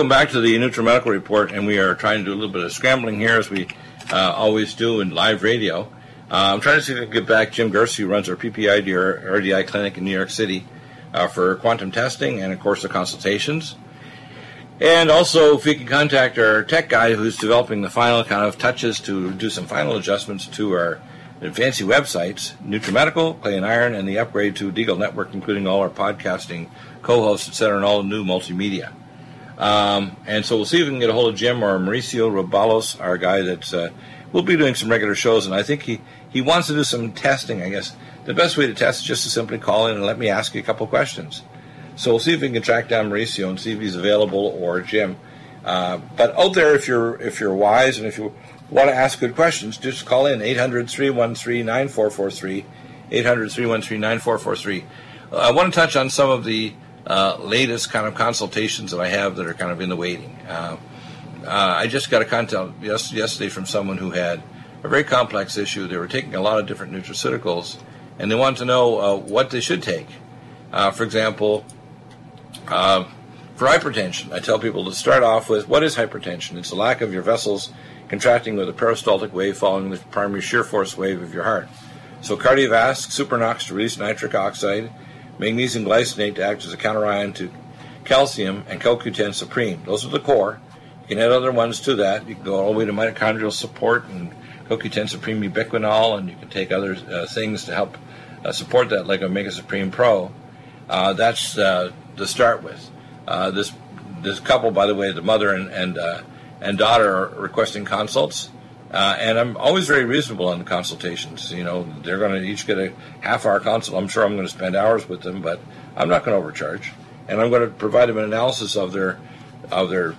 welcome back to the NutriMedical Report, and we are trying to do a little bit of scrambling here as we uh, always do in live radio. Uh, I'm trying to see if I can get back Jim Guerci, who runs our PPI RDI clinic in New York City, uh, for quantum testing and, of course, the consultations. And also, if we can contact our tech guy who's developing the final kind of touches to do some final adjustments to our fancy websites, NutriMedical, Clay and Iron, and the upgrade to Deagle Network, including all our podcasting co-hosts, etc., and all the new multimedia. Um, and so we'll see if we can get a hold of Jim or Mauricio Robalos, our guy that uh, will be doing some regular shows. And I think he, he wants to do some testing, I guess. The best way to test is just to simply call in and let me ask you a couple questions. So we'll see if we can track down Mauricio and see if he's available or Jim. Uh, but out there, if you're if you're wise and if you want to ask good questions, just call in 800 313 9443. 800 313 9443. Uh, I want to touch on some of the uh, latest kind of consultations that I have that are kind of in the waiting. Uh, uh, I just got a contact yesterday from someone who had a very complex issue. They were taking a lot of different nutraceuticals, and they wanted to know uh, what they should take. Uh, for example, for hypertension, I tell people to start off with what is hypertension? It's the lack of your vessels contracting with a peristaltic wave following the primary shear force wave of your heart. So cardiovasc, supernox to release nitric oxide, magnesium glycinate to act as a counterion to calcium, and CoQ10 supreme. Those are the core. You can add other ones to that. You can go all the way to mitochondrial support and CoQ10 supreme ubiquinol, and you can take other uh, things to help uh, support that, like Omega Supreme Pro. Uh, that's uh, to start with. Uh, this this couple, by the way, the mother and and, uh, and daughter are requesting consults. Uh, and I'm always very reasonable on the consultations. You know, they're going to each get a half hour consult. I'm sure I'm going to spend hours with them, but I'm not going to overcharge. And I'm going to provide them an analysis of their of their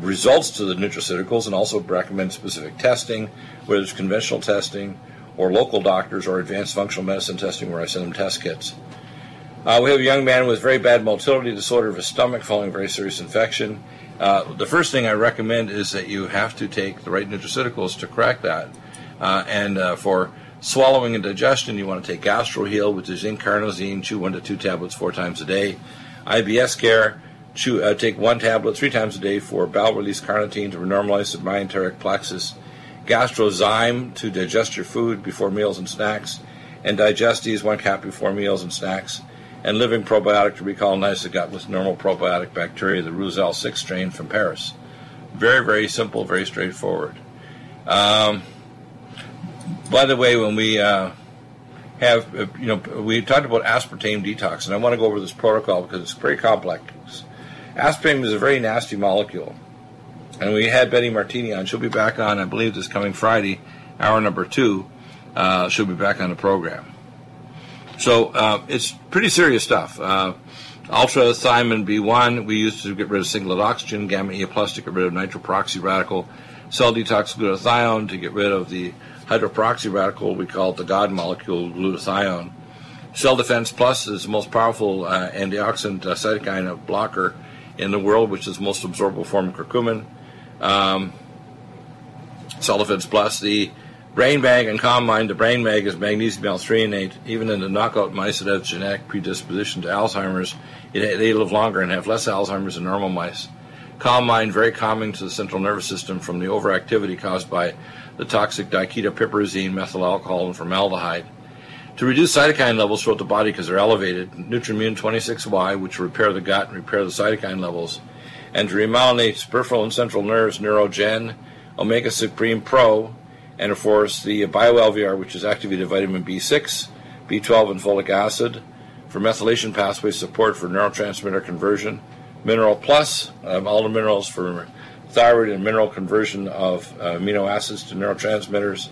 results to the nutraceuticals and also recommend specific testing, whether it's conventional testing or local doctors or advanced functional medicine testing where I send them test kits. Uh, we have a young man with very bad motility disorder of his stomach following a very serious infection. Uh, the first thing I recommend is that you have to take the right nutraceuticals to correct that. Uh, and uh, for swallowing and digestion, you want to take GastroHeal, which is zinc carnosine, chew one to two tablets four times a day. IBS care, chew, uh, take one tablet three times a day for bowel release carnitine to normalize the myenteric plexus. Gastrozyme to digest your food before meals and snacks. And Digestes, one cap before meals and snacks and living probiotic to recolonize the gut with normal probiotic bacteria, the Roussel 6 strain from Paris. Very, very simple, very straightforward. Um, by the way, when we uh, have, uh, you know, we talked about aspartame detox, and I want to go over this protocol because it's very complex. Aspartame is a very nasty molecule. And we had Betty Martini on. She'll be back on, I believe, this coming Friday, hour number two. Uh, she'll be back on the program. So uh, it's pretty serious stuff. Uh, ultra-thiamine B1 we use to get rid of singlet oxygen, gamma E plus to get rid of nitroproxy radical, cell detox glutathione to get rid of the hydroperoxy radical, we call it the God molecule glutathione. Cell Defense Plus is the most powerful uh, antioxidant uh, cytokine blocker in the world, which is the most absorbable form of curcumin. Um, Cell Defense Plus, the Brain Mag and Calm Mind, the Brain Mag is magnesium L-threonate. Even in the knockout mice that have genetic predisposition to Alzheimer's, it, they live longer and have less Alzheimer's than normal mice. Calm Mind, very calming to the central nervous system from the overactivity caused by the toxic diketopiperazine, methyl alcohol, and formaldehyde. To reduce cytokine levels throughout the body because they're elevated, Nutrimune 26Y, which will repair the gut and repair the cytokine levels, and to remyelinate peripheral and central nerves, Neurogen, Omega Supreme Pro, and of course the BioLVR, which is activated vitamin B6, B12, and folic acid for methylation pathway support for neurotransmitter conversion. Mineral Plus, um, all the minerals for thyroid and mineral conversion of uh, amino acids to neurotransmitters.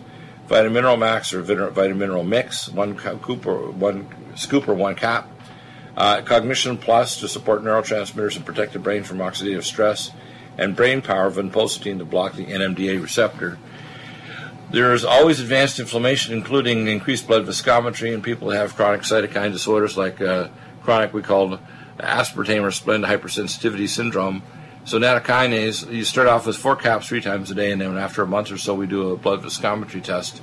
Vitamin Mineral Max or Vitamin Mineral Mix, one scoop or one scoop or one cap. Uh, Cognition Plus to support neurotransmitters and protect the brain from oxidative stress. And Brain Power, vinpocetine to block the NMDA receptor there is always advanced inflammation, including increased blood viscometry in people that have chronic cytokine disorders like uh, chronic, we call aspartame or splenda hypersensitivity syndrome. So nattokinase, you start off with four caps three times a day, and then after a month or so, we do a blood viscometry test.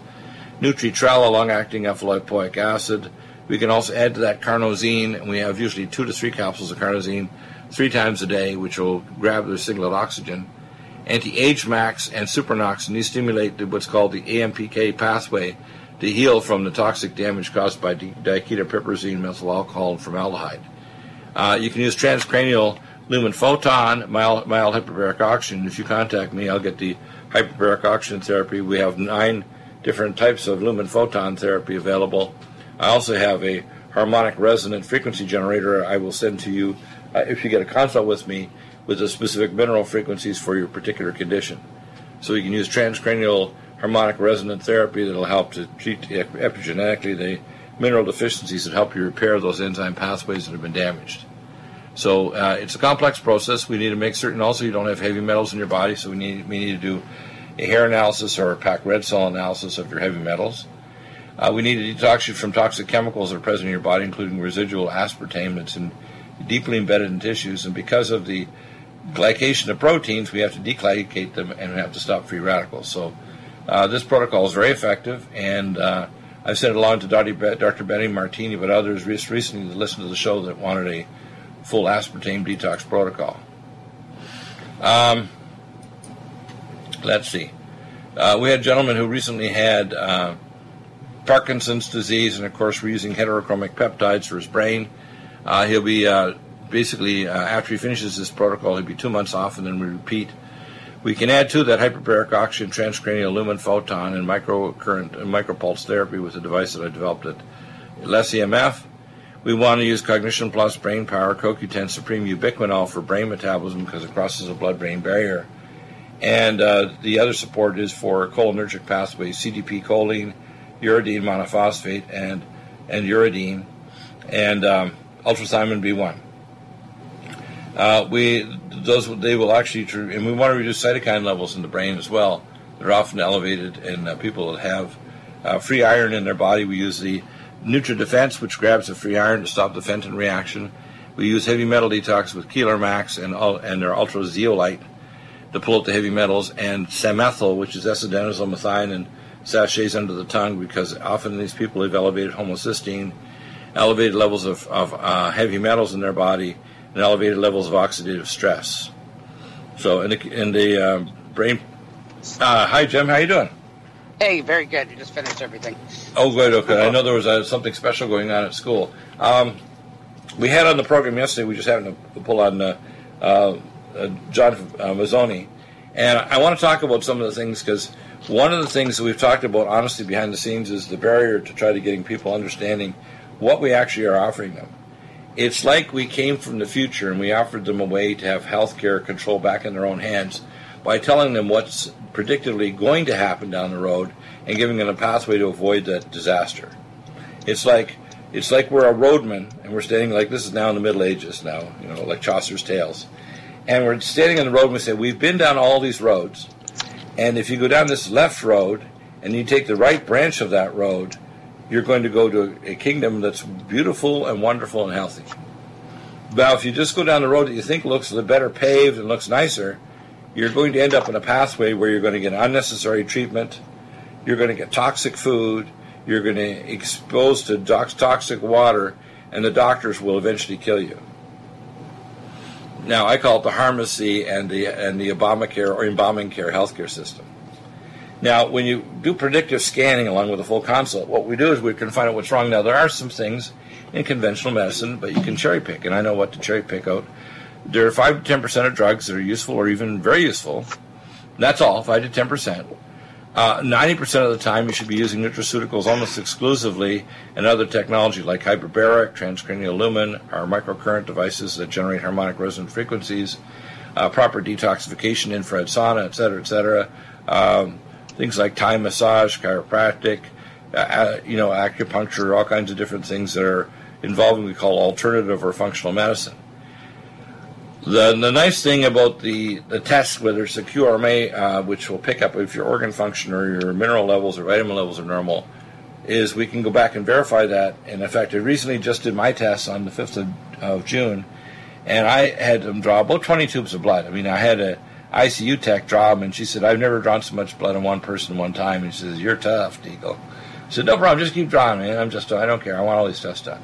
Nutritrel, long-acting alpha-lipoic acid. We can also add to that carnosine, and we have usually two to three capsules of carnosine three times a day, which will grab the singlet oxygen. Anti-Age Max and Supernox, and these stimulate what's called the AMPK pathway to heal from the toxic damage caused by diketopiperazine, methyl alcohol, and formaldehyde. Uh, you can use transcranial lumen photon, mild, mild hyperbaric oxygen. If you contact me, I'll get the hyperbaric oxygen therapy. We have nine different types of lumen photon therapy available. I also have a harmonic resonant frequency generator I will send to you uh, if you get a consult with me with the specific mineral frequencies for your particular condition. So you can use transcranial harmonic resonant therapy that'll help to treat epigenetically the mineral deficiencies that help you repair those enzyme pathways that have been damaged. So uh, it's a complex process. We need to make certain also you don't have heavy metals in your body. So we need we need to do a hair analysis or a packed red cell analysis of your heavy metals. Uh, we need to detox you from toxic chemicals that are present in your body, including residual aspartame that's in, deeply embedded in tissues. And because of the glycation of proteins, we have to deglycate them and we have to stop free radicals. So uh, this protocol is very effective, and uh, I've sent it along to Dr. Betty Martini, but others recently listened to the show that wanted a full aspartame detox protocol. Um, let's see. Uh, we had a gentleman who recently had uh, Parkinson's disease, and of course, we're using heterochromic peptides for his brain. Uh, he'll be uh, basically, uh, after he finishes this protocol, he'd be two months off, and then we repeat. We can add to that hyperbaric oxygen, transcranial lumen photon, and microcurrent and micropulse therapy with a device that I developed at LSEMF. We want to use Cognition Plus Brain Power CoQ10 Supreme Ubiquinol for brain metabolism because it crosses the blood brain barrier. And uh, the other support is for cholinergic pathways, CDP choline, uridine monophosphate, and, and uridine, and um, ultrathiamine B1. Uh, we those they will actually and we want to reduce cytokine levels in the brain as well. They're often elevated in uh, people that have uh, free iron in their body. We use the NutriDefense, which grabs the free iron to stop the Fenton reaction. We use heavy metal detox with Keeler Max and, and their Ultra Zeolite to pull out the heavy metals, and Samethyl, which is S-adenosylmethionine and sachets under the tongue because often these people have elevated homocysteine, elevated levels of, of uh, heavy metals in their body, and elevated levels of oxidative stress. So in the, in the uh, brain, uh, hi Jim, how you doing? Hey, very good. You just finished everything. Oh, good. Okay. I know there was uh, something special going on at school. Um, we had on the program yesterday. We just happened to pull on uh, uh, uh John uh, Mazzoni, and I want to talk about some of the things because one of the things that we've talked about, honestly, behind the scenes, is the barrier to try to getting people understanding what we actually are offering them. It's like we came from the future and we offered them a way to have healthcare control back in their own hands by telling them what's predictably going to happen down the road and giving them a pathway to avoid that disaster. It's like it's like we're a roadman and we're standing like this is now in the Middle Ages now, you know, like Chaucer's tales. And we're standing on the road and we say, We've been down all these roads, and if you go down this left road and you take the right branch of that road, you're going to go to a kingdom that's beautiful and wonderful and healthy. Now, if you just go down the road that you think looks better paved and looks nicer, you're going to end up in a pathway where you're going to get unnecessary treatment, you're going to get toxic food, you're going to expose to toxic water, and the doctors will eventually kill you. Now, I call it the pharmacy and the and the Obamacare or embalming care healthcare system. Now, when you do predictive scanning along with a full consult, what we do is we can find out what's wrong. Now, there are some things in conventional medicine, but you can cherry pick, and I know what to cherry pick out there are 5 to 10% of drugs that are useful or even very useful. That's all, 5 to 10%. Uh, 90% of the time, you should be using nutraceuticals almost exclusively and other technology like hyperbaric, transcranial lumen, our microcurrent devices that generate harmonic resonant frequencies, uh, proper detoxification, infrared sauna, et cetera, et cetera. Um, things like Thai massage, chiropractic, uh, you know, acupuncture, all kinds of different things that are involving we call alternative or functional medicine. The, the nice thing about the, the test, whether it's a QRMA, uh, which will pick up if your organ function or your mineral levels or vitamin levels are normal, is we can go back and verify that. And in fact, I recently just did my test on the 5th of, of June, and I had them draw about 20 tubes of blood. I mean, I had a ICU tech them, and she said, I've never drawn so much blood in one person one time. And she says, You're tough, Deagle. I said, No problem, just keep drawing, man. I'm just, I don't care. I want all these tests done.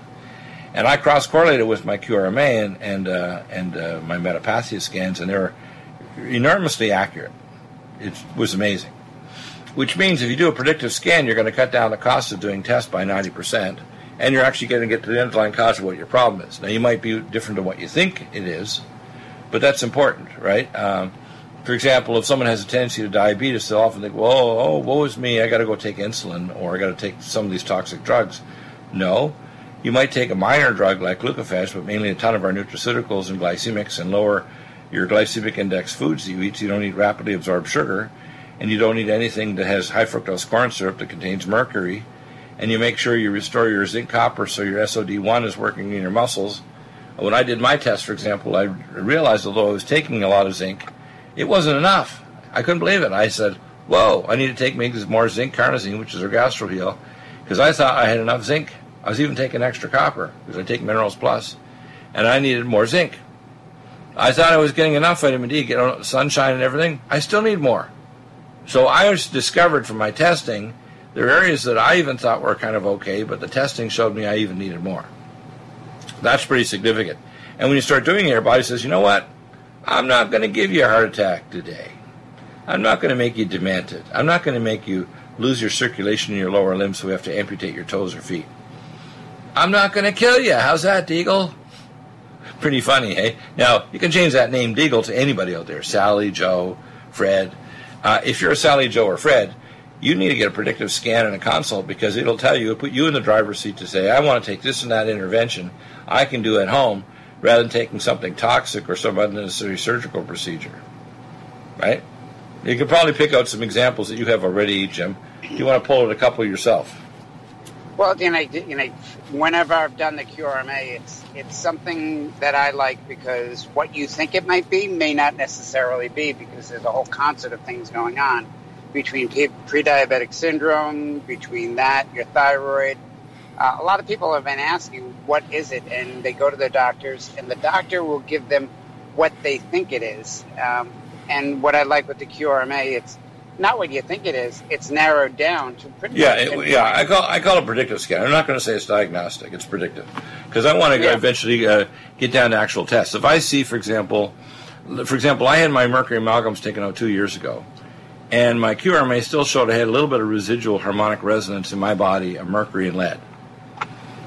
And I cross correlated with my QRMA and and uh, and uh, my metapathia scans, and they were enormously accurate. It was amazing. Which means if you do a predictive scan, you're going to cut down the cost of doing tests by 90%, and you're actually going to get to the underlying cause of what your problem is. Now, you might be different than what you think it is, but that's important, right? Um, for example, if someone has a tendency to diabetes, they'll often think, "Whoa, oh, woe is me! I got to go take insulin, or I got to take some of these toxic drugs." No, you might take a minor drug like glucophage, but mainly a ton of our nutraceuticals and glycemics, and lower your glycemic index foods that you eat. So you don't eat rapidly absorbed sugar, and you don't eat anything that has high fructose corn syrup that contains mercury, and you make sure you restore your zinc copper so your SOD1 is working in your muscles. When I did my test, for example, I realized although I was taking a lot of zinc, it wasn't enough. I couldn't believe it. I said, "Whoa! I need to take more zinc carnosine, which is GastroHeal, because I thought I had enough zinc. I was even taking extra copper because I take Minerals Plus, and I needed more zinc. I thought I was getting enough vitamin D, get sunshine and everything. I still need more. So I discovered from my testing there are areas that I even thought were kind of okay, but the testing showed me I even needed more. That's pretty significant. And when you start doing it, your body says, you know what? I'm not going to give you a heart attack today. I'm not going to make you demented. I'm not going to make you lose your circulation in your lower limbs so we have to amputate your toes or feet. I'm not going to kill you. How's that, Deagle? Pretty funny, hey? Now, you can change that name Deagle to anybody out there Sally, Joe, Fred. Uh, if you're a Sally, Joe, or Fred, you need to get a predictive scan and a consult because it'll tell you, put you in the driver's seat to say, I want to take this and that intervention I can do at home rather than taking something toxic or some unnecessary surgical procedure. Right? You can probably pick out some examples that you have already, Jim. Do you want to pull out a couple yourself? Well, you know, you know, whenever I've done the QRMA, it's it's something that I like because what you think it might be may not necessarily be because there's a whole concert of things going on between pre-diabetic syndrome, between that, your thyroid. Uh, a lot of people have been asking, what is it? And they go to their doctors, and the doctor will give them what they think it is. Um, and what I like with the QRMA, it's not what you think it is. It's narrowed down to pretty. Yeah, it, yeah. I call I call it predictive scan. I'm not going to say it's diagnostic. It's predictive because I want to yeah. eventually uh, get down to actual tests. If I see, for example, for example, I had my mercury amalgams taken out two years ago, and my QRMA still showed I had a little bit of residual harmonic resonance in my body of mercury and lead.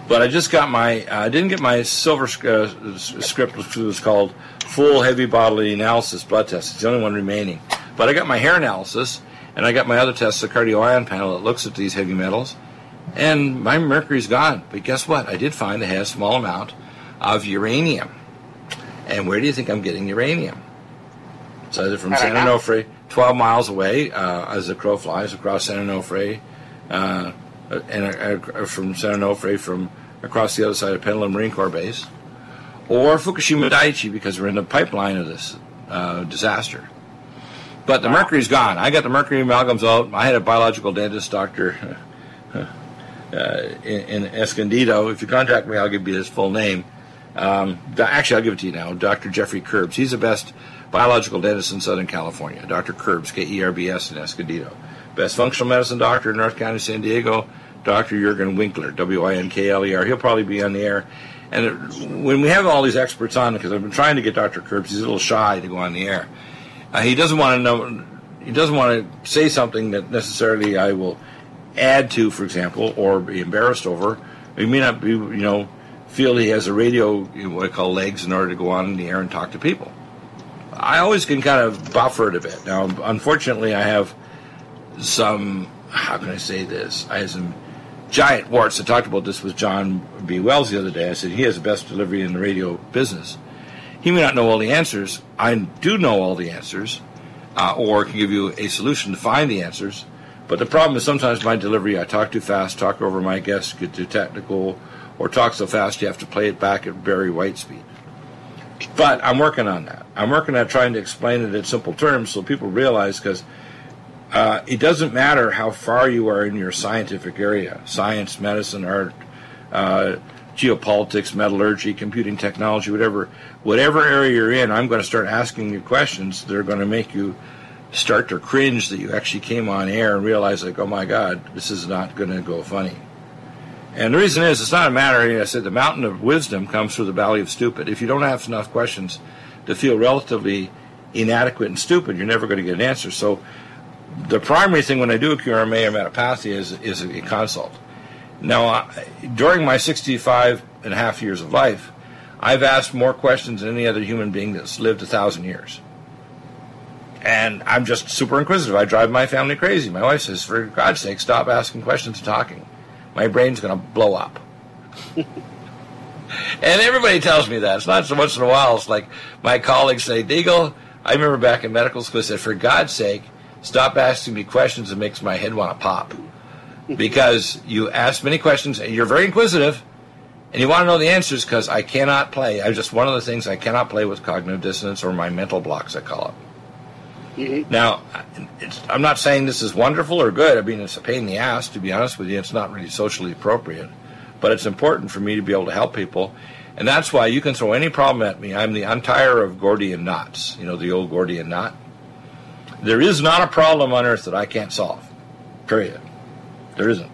But I just got my, uh, I didn't get my silver uh, script, which was called full heavy bodily analysis blood test. It's the only one remaining. But I got my hair analysis, and I got my other test, the cardio ion panel that looks at these heavy metals, and my mercury's gone. But guess what? I did find it has a small amount of uranium. And where do you think I'm getting uranium? It's either from San Onofre, 12 miles away, uh, as the crow flies across San Onofre, uh, and uh, uh, from San Onofre from across the other side of Petaluma Marine Corps Base, or Fukushima Daiichi because we're in the pipeline of this uh, disaster. But the wow. mercury's gone. I got the mercury amalgams out. I had a biological dentist doctor uh, in, in, Escondido. If you contact me, I'll give you his full name. Um, actually, I'll give it to you now. Dr. Jeffrey Kerbs. He's the best biological dentist in Southern California. Dr. Kerbs, K E R B S, in Escondido. Best functional medicine doctor in North County, San Diego, Dr. Jurgen Winkler, W I N K L E R. He'll probably be on the air. And it, when we have all these experts on, because I've been trying to get Dr. Kerbs, he's a little shy to go on the air. Uh, he doesn't want to know. He doesn't want to say something that necessarily I will add to, for example, or be embarrassed over. He may not be, you know, feel he has a radio, what I call legs, in order to go on in the air and talk to people. I always can kind of buffer it a bit. Now, unfortunately, I have some. How can I say this? I have some giant warts. I talked about this with John B. Wells the other day. I said he has the best delivery in the radio business. He may not know all the answers. I do know all the answers, uh, or can give you a solution to find the answers. But the problem is sometimes my delivery, I talk too fast, talk over my guests, get too technical, or talk so fast you have to play it back at Barry White speed. But I'm working on that. I'm working on trying to explain it in simple terms so people realize because uh, it doesn't matter how far you are in your scientific area science, medicine, art, uh, geopolitics, metallurgy, computing technology, whatever. Whatever area you're in, I'm going to start asking you questions that are going to make you start to cringe that you actually came on air and realize, like, oh my God, this is not going to go funny. And the reason is, it's not a matter, I said, the mountain of wisdom comes through the valley of stupid. If you don't have enough questions to feel relatively inadequate and stupid, you're never going to get an answer. So the primary thing when I do a QRMA or metapathia is, is a consult. Now, I, during my 65 and a half years of life, I've asked more questions than any other human being that's lived a thousand years. And I'm just super inquisitive. I drive my family crazy. My wife says, for God's sake, stop asking questions and talking. My brain's going to blow up. and everybody tells me that. It's not so much in a while. It's like my colleagues say, Deagle, I remember back in medical school, I said, for God's sake, stop asking me questions that makes my head want to pop. Because you ask many questions and you're very inquisitive and you want to know the answers because I cannot play. I just one of the things I cannot play with cognitive dissonance or my mental blocks, I call it. Mm-hmm. Now, I'm not saying this is wonderful or good. I mean, it's a pain in the ass, to be honest with you. It's not really socially appropriate. But it's important for me to be able to help people. And that's why you can throw any problem at me. I'm the untire of Gordian knots. You know, the old Gordian knot? There is not a problem on earth that I can't solve. Period. There isn't.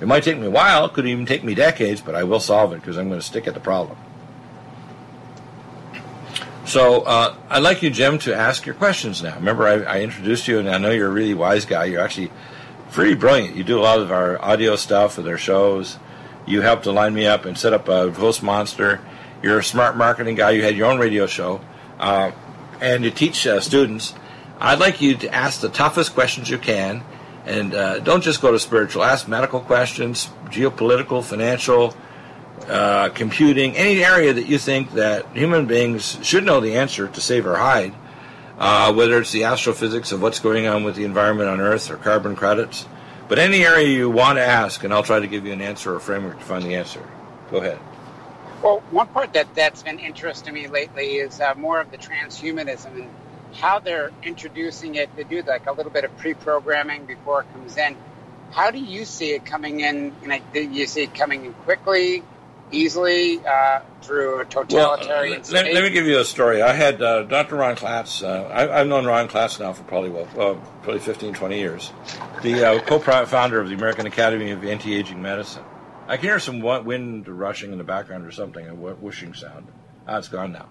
It might take me a while, it could even take me decades, but I will solve it because I'm going to stick at the problem. So uh, I'd like you, Jim, to ask your questions now. Remember, I, I, introduced you, and I know you're a really wise guy. You're actually pretty brilliant. You do a lot of our audio stuff for our shows. You helped to line me up and set up a Host Monster. You're a smart marketing guy. You had your own radio show, uh, and you teach uh, students. I'd like you to ask the toughest questions you can, and uh, don't just go to spiritual. Ask medical questions, geopolitical, financial uh, computing, any area that you think that human beings should know the answer to save or hide, uh, whether it's the astrophysics of what's going on with the environment on Earth or carbon credits. But any area you want to ask, and I'll try to give you an answer or framework to find the answer. Go ahead. Well, one part that, that's been interesting to me lately is uh, more of the transhumanism and how they're introducing it. They do like a little bit of pre-programming before it comes in. How do you see it coming in? And do you see it coming in quickly, easily uh, through a totalitarian well, let, let, me give you a story. I had uh, Dr. Ron Klatz. Uh, I, have known Ron Klatz now for probably well, probably 15, 20 years. The uh, co-founder of the American Academy of Anti-Aging Medicine. I can hear some wind rushing in the background or something, a whooshing sound. Ah, it's gone now.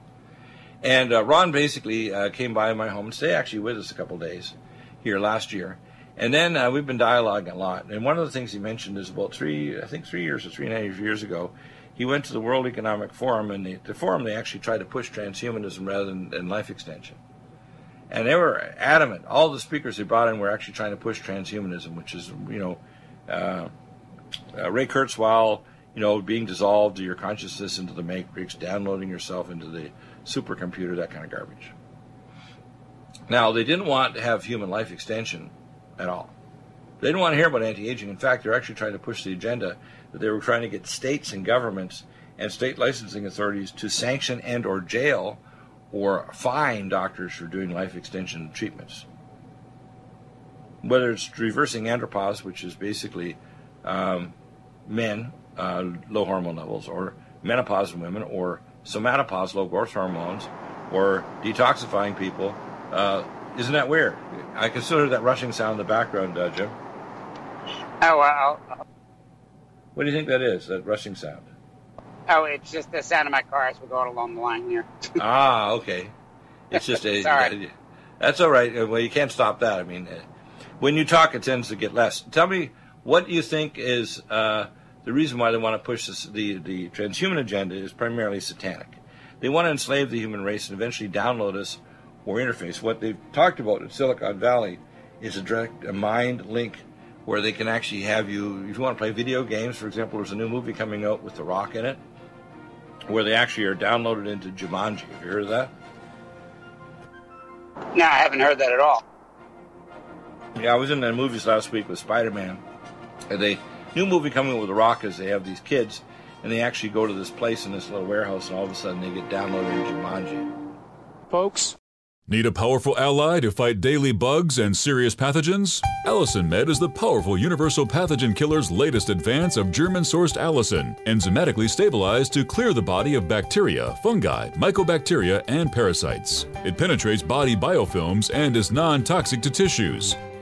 And uh, Ron basically uh, came by my home and stayed actually with us a couple days here last year. And then uh, we've been dialoguing a lot. And one of the things he mentioned is about three, I think three years or three and a half years ago, he went to the World Economic Forum, and the, the forum they actually tried to push transhumanism rather than, than, life extension. And they were adamant. All the speakers they brought in were actually trying to push transhumanism, which is, you know, uh, uh, Ray Kurzweil, you know, being dissolved your consciousness into the matrix, downloading yourself into the supercomputer, that kind of garbage. Now, they didn't want to have human life extension at all. They didn't want to hear about anti-aging. In fact, they're actually trying to push the agenda that they were trying to get states and governments and state licensing authorities to sanction and or jail or fine doctors for doing life extension treatments. Whether it's reversing andropause, which is basically um, men, uh, low hormone levels, or menopause in women, or somatopause, low growth hormones, or detoxifying people. Uh, isn't that weird? I consider that rushing sound in the background, uh, Jim. Oh, well, what do you think that is, that rushing sound? Oh, it's just the sound of my car as we're going along the line here. ah, okay. It's just a. Sorry. That's all right. Well, you can't stop that. I mean, uh, when you talk, it tends to get less. Tell me, what do you think is uh, the reason why they want to push this, the the transhuman agenda is primarily satanic. They want to enslave the human race and eventually download us or interface. What they've talked about in Silicon Valley is a direct a mind link where they can actually have you, if you want to play video games, for example, there's a new movie coming out with The Rock in it, where they actually are downloaded into Jumanji. Have you heard of that? No, I haven't heard that at all. Yeah, I was in the movies last week with Spider Man. And they new movie coming with The Rock is they have these kids and they actually go to this place in this little warehouse and all of a sudden they get downloaded into Jumanji. Folks, Need a powerful ally to fight daily bugs and serious pathogens? Allicin Med is the powerful universal pathogen killer's latest advance of German sourced allicin, enzymatically stabilized to clear the body of bacteria, fungi, mycobacteria, and parasites. It penetrates body biofilms and is non toxic to tissues.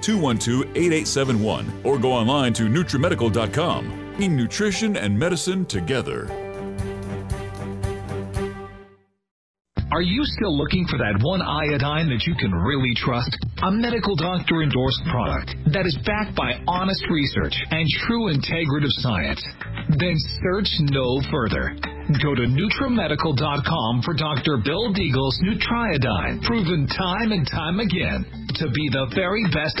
212 8871 or go online to NutriMedical.com. Bringing nutrition and medicine together. Are you still looking for that one iodine that you can really trust? A medical doctor endorsed product that is backed by honest research and true integrative science? Then search no further. Go to NutriMedical.com for Dr. Bill Deagle's Nutriodine, proven time and time again to be the very best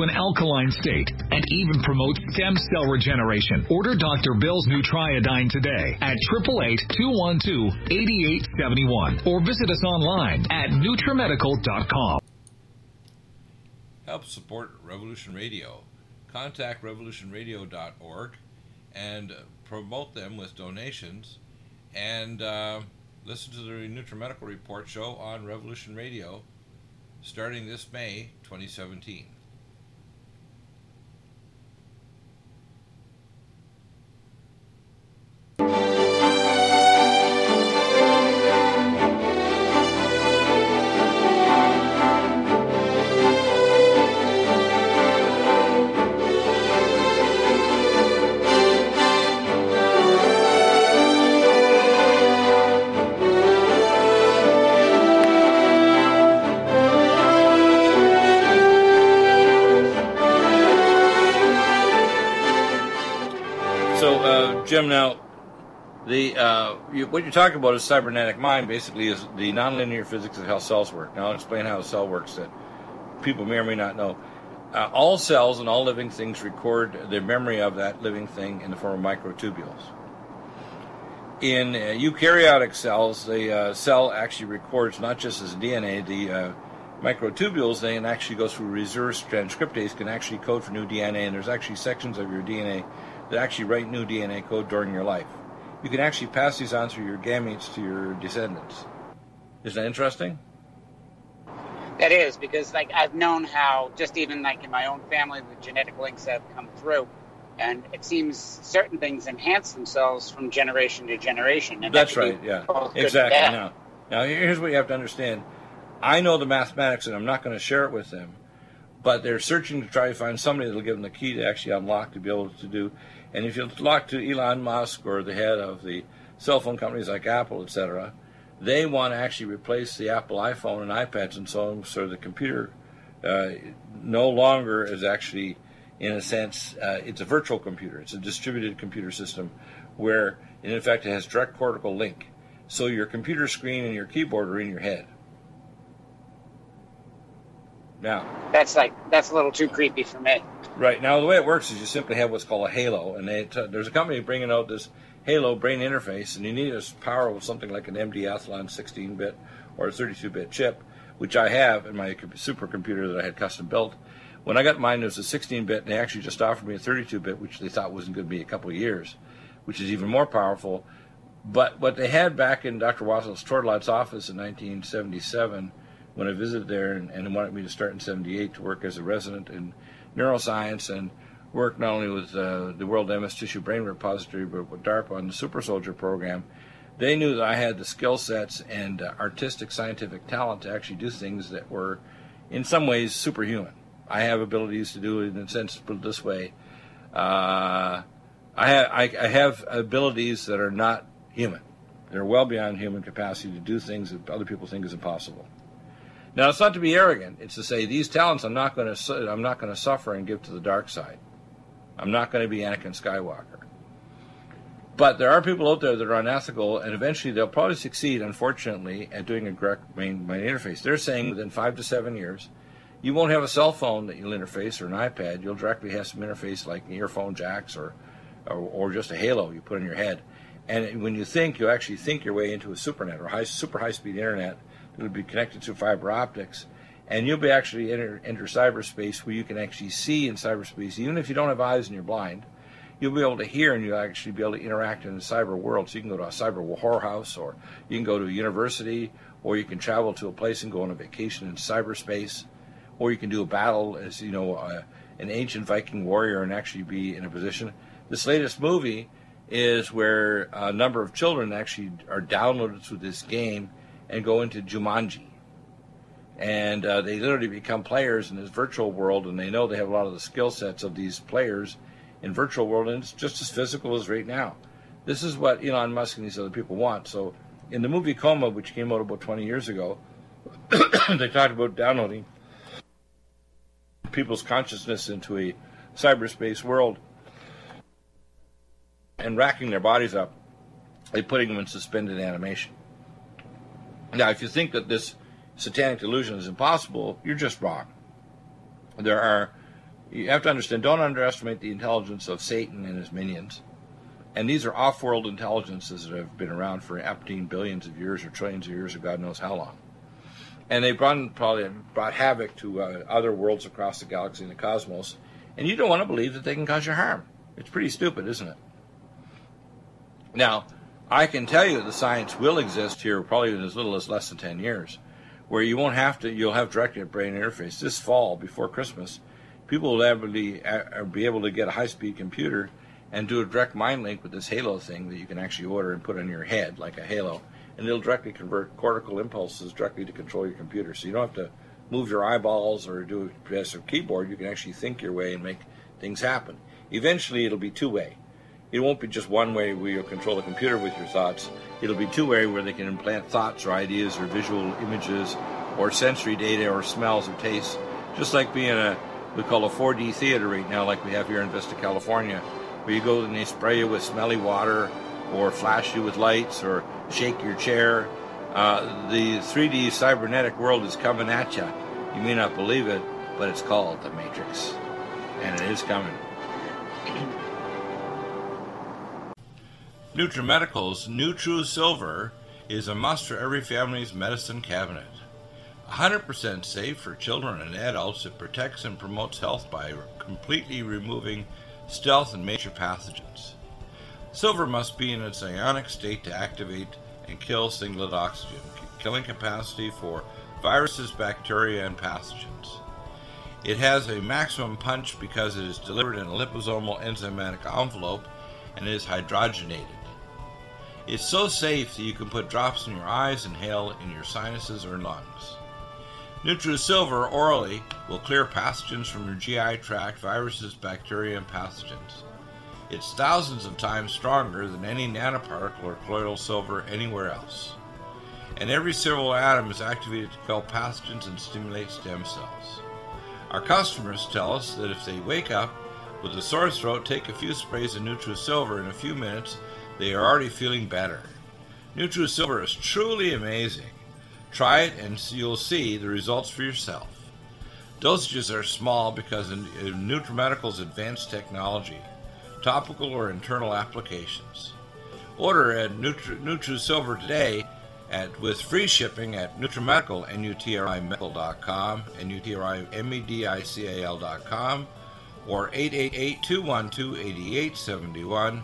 an alkaline state, and even promotes stem cell regeneration. Order Dr. Bill's Nutriodine today at 888-212-8871 or visit us online at NutriMedical.com. Help support Revolution Radio. Contact revolutionradio.org and promote them with donations and uh, listen to the NutriMedical Report show on Revolution Radio starting this May 2017. What you're talking about is cybernetic mind. Basically, is the nonlinear physics of how cells work. Now, I'll explain how a cell works that people may or may not know. Uh, all cells and all living things record the memory of that living thing in the form of microtubules. In uh, eukaryotic cells, the uh, cell actually records not just as DNA, the uh, microtubules then actually go through reverse transcriptase, can actually code for new DNA, and there's actually sections of your DNA that actually write new DNA code during your life. You can actually pass these on through your gametes to your descendants. Isn't that interesting? That is because like I've known how just even like in my own family the genetic links have come through, and it seems certain things enhance themselves from generation to generation. And That's be right, yeah. both good and Exactly. Now, now, here's what you have to understand. I know the mathematics, and I'm not going to share it with them, but they're searching to try to find somebody that'll give them the key to actually unlock to be able to do. And if you talk to Elon Musk or the head of the cell phone companies like Apple, etc., they want to actually replace the Apple iPhone and iPads and so on, so the computer uh, no longer is actually, in a sense, uh, it's a virtual computer. It's a distributed computer system where, in effect, it has direct cortical link. So your computer screen and your keyboard are in your head. Now, That's like that's a little too creepy for me. Right now, the way it works is you simply have what's called a halo, and they t- there's a company bringing out this halo brain interface, and you need a power of something like an MD Athlon 16-bit or a 32-bit chip, which I have in my supercomputer that I had custom built, When I got mine, it was a 16 bit, and they actually just offered me a 32 bit, which they thought wasn't going to be a couple of years, which is even more powerful. But what they had back in Dr. Wallace Tourtellotte's office in 1977, when I visited there and, and wanted me to start in 78 to work as a resident in neuroscience and work not only with uh, the World MS Tissue Brain Repository, but with DARPA on the Super Soldier program, they knew that I had the skill sets and uh, artistic scientific talent to actually do things that were, in some ways, superhuman. I have abilities to do it in a sense, put it this way. Uh, I, have, I, I have abilities that are not human. They're well beyond human capacity to do things that other people think is impossible. Now, it's not to be arrogant. It's to say these talents I'm not going to I'm not going to suffer and give to the dark side. I'm not going to be Anakin Skywalker. But there are people out there that are unethical, and eventually they'll probably succeed, unfortunately, at doing a direct main, main interface. They're saying within five to seven years, you won't have a cell phone that you'll interface or an iPad. You'll directly have some interface like earphone jacks or, or, or just a halo you put in your head. And when you think, you actually think your way into a supernet or high, super high speed internet will be connected to fiber optics. And you'll be actually enter, enter cyberspace where you can actually see in cyberspace, even if you don't have eyes and you're blind. You'll be able to hear and you'll actually be able to interact in the cyber world. So you can go to a cyber whorehouse or you can go to a university or you can travel to a place and go on a vacation in cyberspace or you can do a battle as, you know, uh, an ancient Viking warrior and actually be in a position. This latest movie is where a number of children actually are downloaded to this game and go into Jumanji. And uh, they literally become players in this virtual world, and they know they have a lot of the skill sets of these players in virtual world, and it's just as physical as right now. This is what Elon Musk and these other people want. So, in the movie Coma, which came out about 20 years ago, they talked about downloading people's consciousness into a cyberspace world and racking their bodies up and putting them in suspended animation. Now, if you think that this satanic delusion is impossible, you're just wrong. There are, you have to understand, don't underestimate the intelligence of Satan and his minions. And these are off world intelligences that have been around for umpteen billions of years or trillions of years or God knows how long. And they've brought, probably brought havoc to uh, other worlds across the galaxy and the cosmos. And you don't want to believe that they can cause you harm. It's pretty stupid, isn't it? Now, I can tell you that the science will exist here probably in as little as less than 10 years, where you won't have to, you'll have direct brain interface. This fall, before Christmas, people will be, uh, be able to get a high speed computer and do a direct mind link with this Halo thing that you can actually order and put on your head, like a Halo. And it'll directly convert cortical impulses directly to control your computer. So you don't have to move your eyeballs or do a a keyboard. You can actually think your way and make things happen. Eventually, it'll be two way it won't be just one way where you'll control the computer with your thoughts. It'll be two way where they can implant thoughts or ideas or visual images or sensory data or smells or tastes. Just like being a we call a 4D theater right now, like we have here in Vista, California, where you go and they spray you with smelly water or flash you with lights or shake your chair. Uh, the 3D cybernetic world is coming at you. You may not believe it, but it's called the Matrix, and it is coming. NutriMedical's NutriSilver is a must for every family's medicine cabinet. 100% safe for children and adults, it protects and promotes health by completely removing stealth and major pathogens. Silver must be in its ionic state to activate and kill singlet oxygen, killing capacity for viruses, bacteria, and pathogens. It has a maximum punch because it is delivered in a liposomal enzymatic envelope and is hydrogenated. It's so safe that you can put drops in your eyes inhale in your sinuses or lungs. NutriSilver orally will clear pathogens from your GI tract, viruses, bacteria, and pathogens. It's thousands of times stronger than any nanoparticle or colloidal silver anywhere else. And every silver atom is activated to kill pathogens and stimulate stem cells. Our customers tell us that if they wake up with a sore throat, take a few sprays of NutriSilver in a few minutes they are already feeling better. NutriSilver is truly amazing. Try it and you'll see the results for yourself. Dosages are small because of uh, NutriMedical's advanced technology, topical or internal applications. Order at Nutri- NutriSilver today at with free shipping at NutriMedical, N-U-T-R-I-Medical.com, N-U-T-R-I-M-E-D-I-C-A-L.com, or 888-212-8871.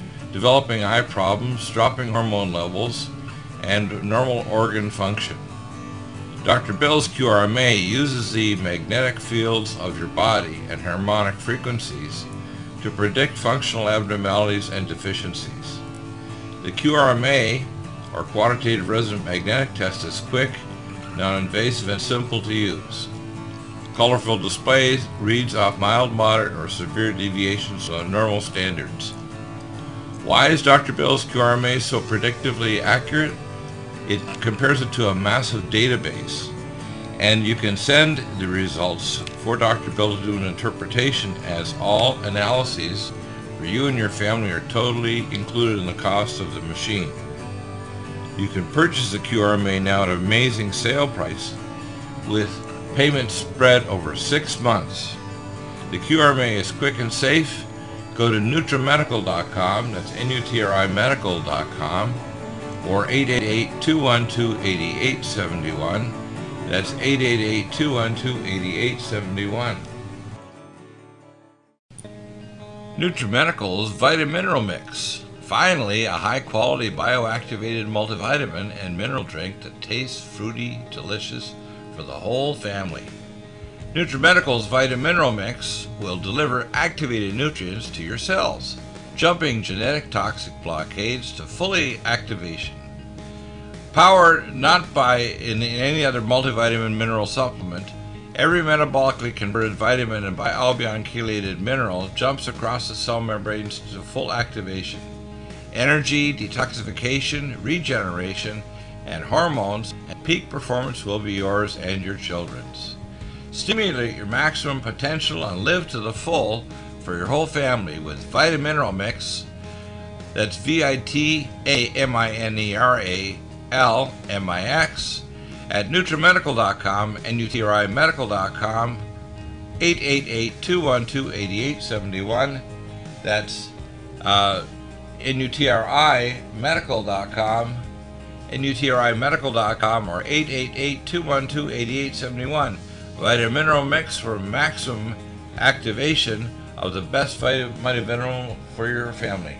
developing eye problems, dropping hormone levels, and normal organ function. Dr. Bill's QRMA uses the magnetic fields of your body and harmonic frequencies to predict functional abnormalities and deficiencies. The QRMA, or Quantitative Resonant Magnetic Test, is quick, non-invasive, and simple to use. Colorful displays reads off mild, moderate, or severe deviations from normal standards. Why is Dr. Bill's QRMA so predictively accurate? It compares it to a massive database, and you can send the results for Dr. Bill to do an interpretation as all analyses for you and your family are totally included in the cost of the machine. You can purchase the QRMA now at an amazing sale price with payments spread over six months. The QRMA is quick and safe. Go to NutriMedical.com, that's N-U-T-R-I Medical.com, or 888-212-8871. That's 888-212-8871. NutriMedical's Vitamineral Mix. Finally, a high-quality bioactivated multivitamin and mineral drink that tastes fruity, delicious for the whole family. NutriMedical's Vitamineral Mix will deliver activated nutrients to your cells, jumping genetic toxic blockades to fully activation. Powered not by in any other multivitamin mineral supplement, every metabolically converted vitamin and bialbion chelated mineral jumps across the cell membranes to full activation. Energy, detoxification, regeneration, and hormones and peak performance will be yours and your children's. Stimulate your maximum potential and live to the full for your whole family with Vitamineral Mix. That's V I T A M I N E R A L M I X at NutriMedical.com and UTRIMedical.com 888-212-8871. That's uh, NUTRIMedical.com NUTRIMedical.com or 888-212-8871. Vitamineral Mix for maximum activation of the best vitamin mineral for your family.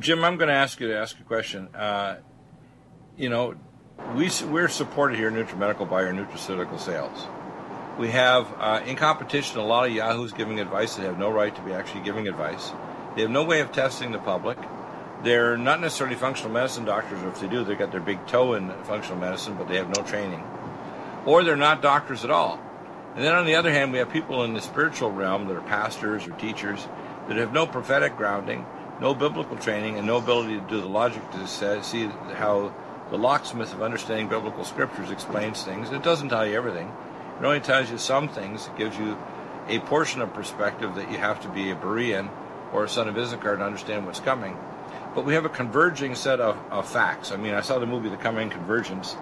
Jim, I'm going to ask you to ask a question. Uh, you know, we, we're supported here at NutriMedical by our nutraceutical sales. We have uh, in competition a lot of yahoos giving advice that have no right to be actually giving advice. They have no way of testing the public. They're not necessarily functional medicine doctors, or if they do, they've got their big toe in functional medicine, but they have no training. Or they're not doctors at all. And then on the other hand, we have people in the spiritual realm that are pastors or teachers that have no prophetic grounding, no biblical training, and no ability to do the logic to see how the locksmith of understanding biblical scriptures explains things. It doesn't tell you everything. It only tells you some things. It gives you a portion of perspective that you have to be a Berean or a son of Issachar to understand what's coming. But we have a converging set of, of facts. I mean, I saw the movie The Coming Convergence,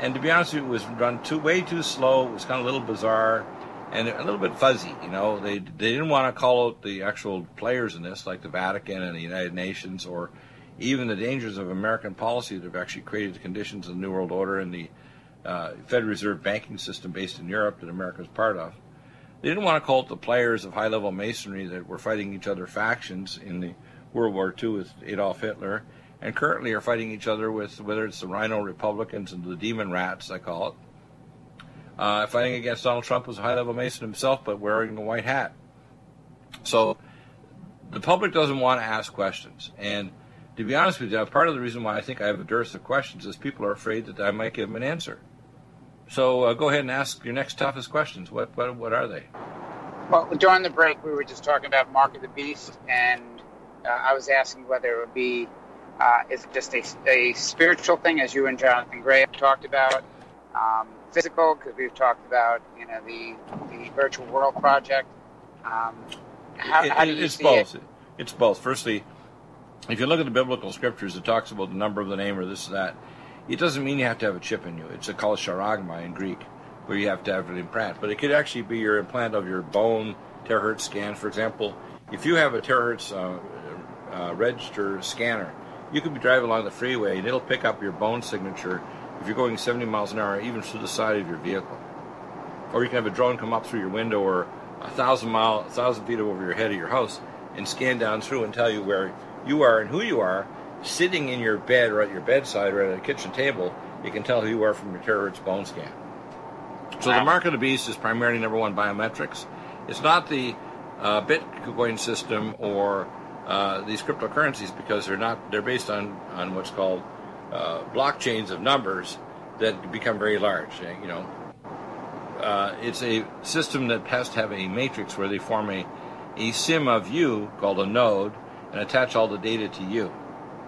and to be honest with you, it was run too way too slow. It was kind of a little bizarre and a little bit fuzzy. You know, they they didn't want to call out the actual players in this, like the Vatican and the United Nations, or even the dangers of American policy that have actually created the conditions of the New World Order and the uh, Federal Reserve banking system based in Europe that America is part of. They didn't want to call it the players of high level masonry that were fighting each other factions in the World War II with Adolf Hitler, and currently are fighting each other with whether it's the Rhino Republicans and the Demon Rats, I call it, uh, fighting against Donald Trump was a high level mason himself, but wearing a white hat. So the public doesn't want to ask questions. And to be honest with you, part of the reason why I think I have a dearth of questions is people are afraid that I might give them an answer. So uh, go ahead and ask your next toughest questions. What, what, what are they? Well, during the break, we were just talking about Mark of the Beast, and uh, I was asking whether it would be uh, is it just a, a spiritual thing, as you and Jonathan Gray have talked about, um, physical, because we've talked about you know the the virtual world project. Um, how, it, how do you it's see both. it? It's both. Firstly, if you look at the biblical scriptures, it talks about the number of the name or this or that. It doesn't mean you have to have a chip in you. It's a called charagma in Greek, where you have to have an implant. But it could actually be your implant of your bone terahertz scan. For example, if you have a terahertz uh, uh, register scanner, you could be driving along the freeway and it'll pick up your bone signature if you're going 70 miles an hour, even through the side of your vehicle. Or you can have a drone come up through your window or a thousand mile, a thousand feet over your head of your house and scan down through and tell you where you are and who you are, sitting in your bed or at your bedside or at a kitchen table. You can tell who you are from your terahertz bone scan. So the mark of the beast is primarily number one biometrics. It's not the uh, Bitcoin system or uh, these cryptocurrencies because they're not they're based on on what's called uh, blockchains of numbers that become very large. uh, You know, uh, it's a system that has to have a matrix where they form a a sim of you called a node and attach all the data to you.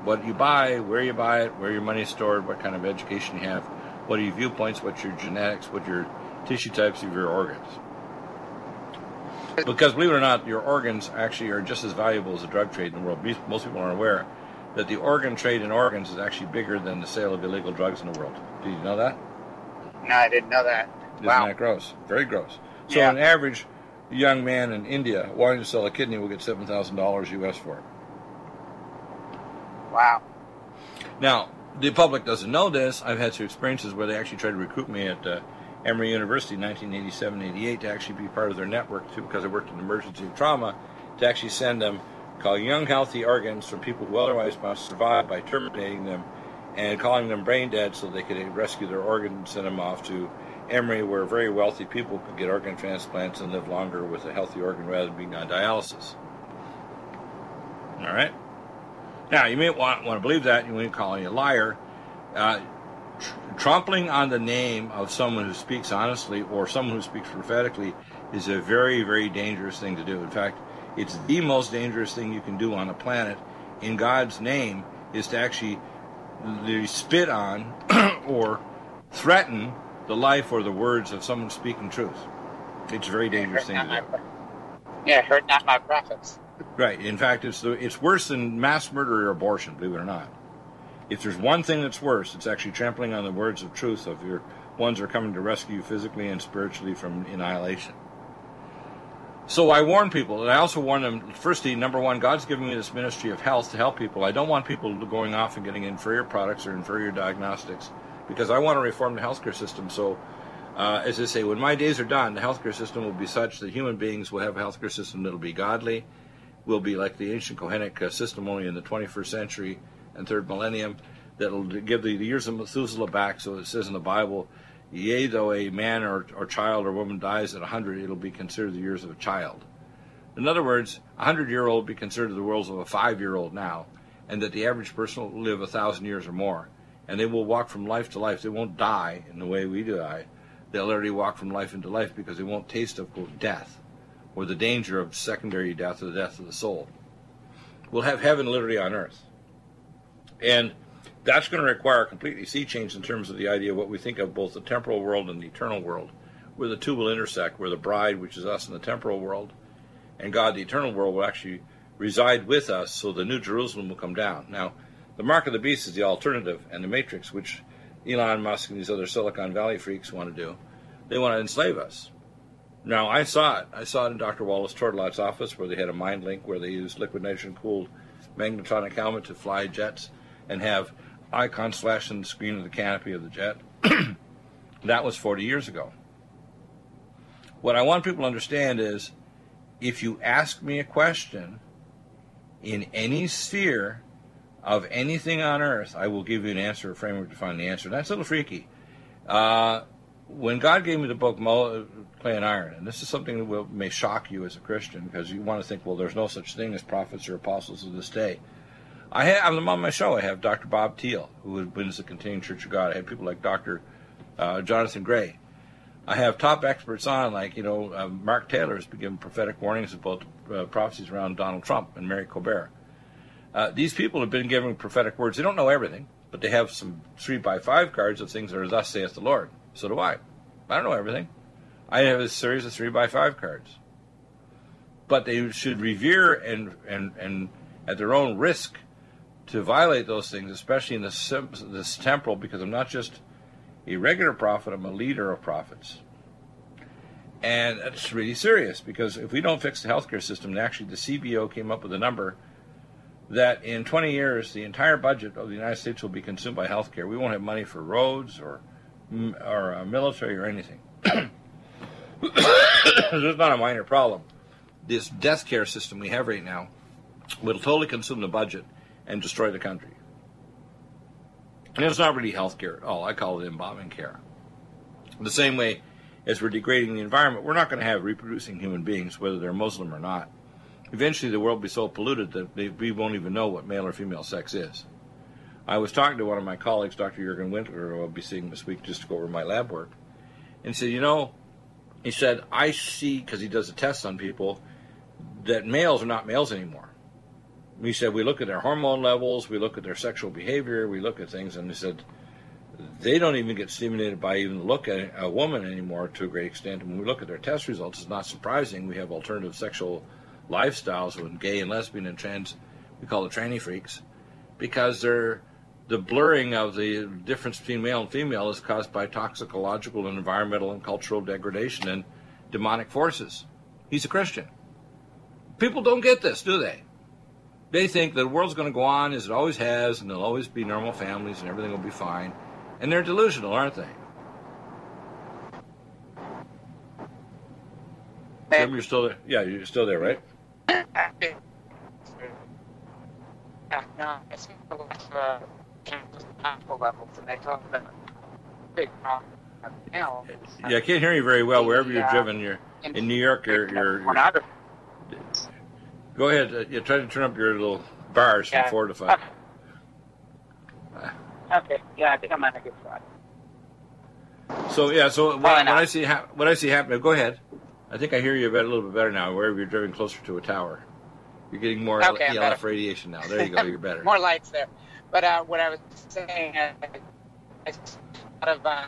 What you buy, where you buy it, where your money is stored, what kind of education you have, what are your viewpoints, what's your genetics, what your tissue types of your organs. Because believe it or not, your organs actually are just as valuable as the drug trade in the world. Most people aren't aware that the organ trade in organs is actually bigger than the sale of illegal drugs in the world. Did you know that? No, I didn't know that. Isn't wow. that gross? Very gross. So Yeah. an average young man in India wanting to sell a kidney will get seven thousand dollars US for it. Wow. Now, the public doesn't know this. I've had some experiences where they actually tried to recruit me at uh, Emory University in 1987-88 to actually be part of their network too, because I worked in emergency trauma, to actually send them called young healthy organs from people who otherwise must survive by terminating them and calling them brain dead so they could rescue their organs and send them off to Emory where very wealthy people could get organ transplants and live longer with a healthy organ rather than being on dialysis. All right? Now, you may want, want to believe that, and you may call me a liar. Uh, tr- trampling on the name of someone who speaks honestly or someone who speaks prophetically is a very, very dangerous thing to do. In fact, it's the most dangerous thing you can do on the planet in God's name is to actually spit on or threaten the life or the words of someone speaking truth. It's a very dangerous thing to do. Yeah, hurt not my prophets. Right. In fact, it's the, it's worse than mass murder or abortion. Believe it or not. If there's one thing that's worse, it's actually trampling on the words of truth of your ones who are coming to rescue you physically and spiritually from annihilation. So I warn people, and I also warn them. Firstly, number one, God's given me this ministry of health to help people. I don't want people going off and getting inferior products or inferior diagnostics, because I want to reform the healthcare system. So, uh, as I say, when my days are done, the healthcare system will be such that human beings will have a healthcare system that'll be godly, will be like the ancient Kohenic uh, system only in the 21st century and third millennium, that'll give the, the years of Methuselah back. So it says in the Bible, Yea, though a man or, or child or woman dies at 100, it'll be considered the years of a child. In other words, a 100 year old be considered the worlds of a five year old now, and that the average person will live a thousand years or more. And they will walk from life to life. They won't die in the way we die. They'll already walk from life into life because they won't taste of quote, death or the danger of secondary death or the death of the soul. We'll have heaven literally on earth. And That's going to require a completely sea change in terms of the idea of what we think of both the temporal world and the eternal world, where the two will intersect, where the bride, which is us in the temporal world, and God, the eternal world, will actually reside with us, so the New Jerusalem will come down. Now, the mark of the beast is the alternative, and the matrix, which Elon Musk and these other Silicon Valley freaks want to do. They want to enslave us. Now, I saw it. I saw it in Dr. Wallace Tourtellotte's office where they had a mind link where they used liquid nitrogen cooled magnetronic helmet to fly jets and have icons slashing the screen of the canopy of the jet. that was 40 years ago. What I want people to understand is if you ask me a question in any sphere of anything on earth, I will give you an answer, a framework to find the answer. That's a little freaky. Uh, when God gave me the book Clay and Iron, and this is something that will, may shock you as a Christian because you want to think, well, there's no such thing as prophets or apostles of this day. I have on my show. I have Dr. Bob Thiel, who wins the Continuing Church of God. I have people like Dr. Uh, Jonathan Gray. I have top experts on, like you know, uh, Mark Taylor has been giving prophetic warnings about uh, prophecies around Donald Trump and Mary Colbert. Uh, these people have been giving prophetic words. They don't know everything, but they have some three by five cards of things that are thus saith the Lord. So do I. I don't know everything. I have a series of three by five cards. But they should revere and and and at their own risk to violate those things, especially in this this temporal, because I'm not just a regular prophet; I'm a leader of prophets. And that's really serious because if we don't fix the healthcare system, and actually the CBO came up with a number that in 20 years the entire budget of the United States will be consumed by healthcare. We won't have money for roads or or uh, military or anything. There's not a minor problem. This death care system we have right now will totally consume the budget and destroy the country. And it's not really health care at all. I call it embalming care. The same way as we're degrading the environment, we're not going to have reproducing human beings, whether they're Muslim or not. Eventually, the world will be so polluted that they, we won't even know what male or female sex is. I was talking to one of my colleagues, Dr. Jurgen Winkler, who I'll be seeing this week just to go over my lab work, and said, You know, he said, I see, because he does a test on people, that males are not males anymore. He said, We look at their hormone levels, we look at their sexual behavior, we look at things, and he said, they don't even get stimulated by even look at a woman anymore to a great extent. And when we look at their test results, it's not surprising. We have alternative sexual lifestyles with gay and lesbian and trans, we call it tranny freaks, because they're the blurring of the difference between male and female is caused by toxicological and environmental and cultural degradation and demonic forces. He's a Christian. People don't get this, do they? They think that the world's going to go on as it always has, and there'll always be normal families, and everything will be fine. And they're delusional, aren't they? Jim, you're still there. Yeah, you're still there, right? No, it's uh, levels, and they talk about big. Yeah, I can't hear you very well. Wherever you're driven, you're in New York. You're, you're, you're go ahead. Uh, you try to turn up your little bars yeah. from four to five. Okay. okay. Yeah, I think I'm on a good spot. So yeah, so when, when I see ha- what I see happening, go ahead. I think I hear you a, bit, a little bit better now. Wherever you're driving closer to a tower, you're getting more okay, ELF radiation now. There you go. You're better. more lights there. But uh, what I was saying, uh, I out of uh,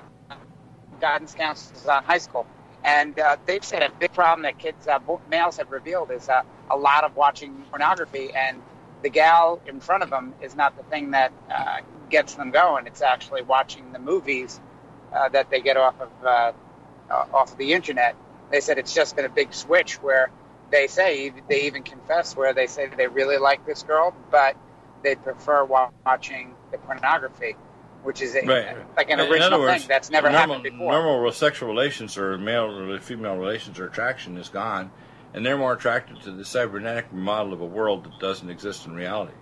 guidance counselors on high school, and uh, they've said a big problem that kids, uh, males have revealed is uh, a lot of watching pornography, and the gal in front of them is not the thing that uh, gets them going. It's actually watching the movies uh, that they get off of uh, off of the internet. They said it's just been a big switch where they say they even confess where they say they really like this girl, but they'd prefer watching the pornography, which is a, right. like an original words, thing that's never normal, happened before. Normal sexual relations or male or female relations or attraction is gone, and they're more attracted to the cybernetic model of a world that doesn't exist in reality.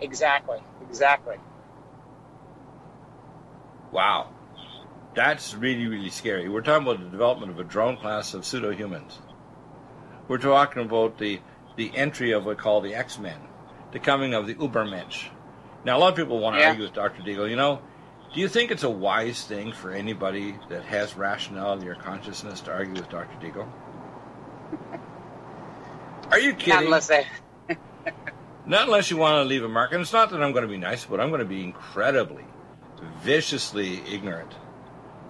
Exactly. Exactly. Wow. That's really, really scary. We're talking about the development of a drone class of pseudo humans. We're talking about the, the entry of what we call the X Men the coming of the Ubermensch. Now, a lot of people want to Yeah. argue with Dr. Deagle. You know, do you think it's a wise thing for anybody that has rationality or consciousness to argue with Dr. Deagle? Are you kidding? Not unless they. Not unless you want to leave a mark. And it's not that I'm going to be nice, but I'm going to be incredibly, viciously ignorant.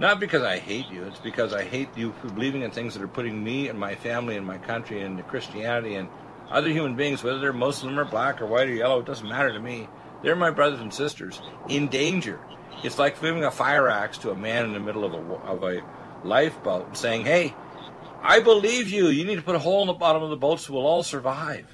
Not because I hate you, it's because I hate you for believing in things that are putting me and my family and my country and Christianity and other human beings, whether they're Muslim or black or white or yellow, it doesn't matter to me. They're my brothers and sisters in danger. It's like giving a fire axe to a man in the middle of a, of a lifeboat and saying, hey, I believe you. You need to put a hole in the bottom of the boat so we'll all survive.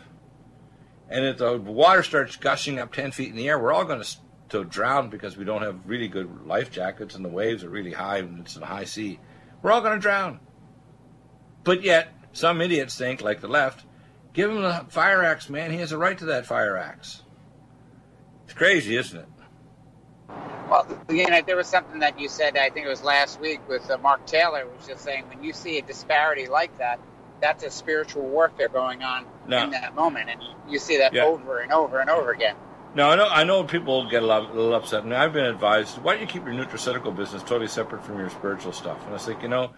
And if the water starts gushing up 10 feet in the air, we're all going to, to drown because we don't have really good life jackets and the waves are really high and it's a high sea. We're all going to drown. But yet, some idiots think, like the left, give him the fire axe, man. He has a right to that fire axe. It's crazy, isn't it? Well, you know, there was something that you said, I think it was last week with uh, Mark Taylor, was just saying when you see a disparity like that, that's a spiritual warfare going on no. in that moment. And you see that yeah. over and over and over again. No, I know. I know people get a, lot, a little upset, and I've been advised, why don't you keep your nutraceutical business totally separate from your spiritual stuff? And I was like, you know,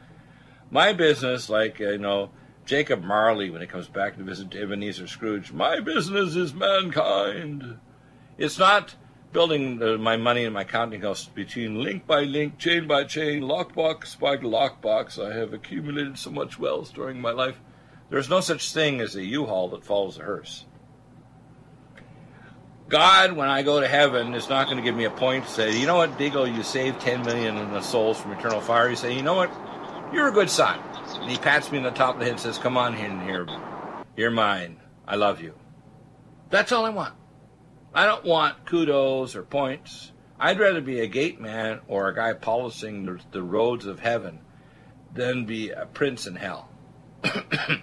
my business, like uh, you know, Jacob Marley when he comes back to visit Ebenezer Scrooge, my business is mankind. It's not building uh, my money in my counting house between link by link, chain by chain, lockbox by lockbox. I have accumulated so much wealth during my life. There's no such thing as a U-Haul that follows a hearse. God, when I go to heaven, is not going to give me a point to say, you know what, Deagle, you saved 10 million in the souls from eternal fire. You say, you know what, you're a good son. And he pats me on the top of the head and says, come on in here. You're mine. I love you. That's all I want. I don't want kudos or points. I'd rather be a gate man or a guy polishing the, the roads of heaven than be a prince in hell. and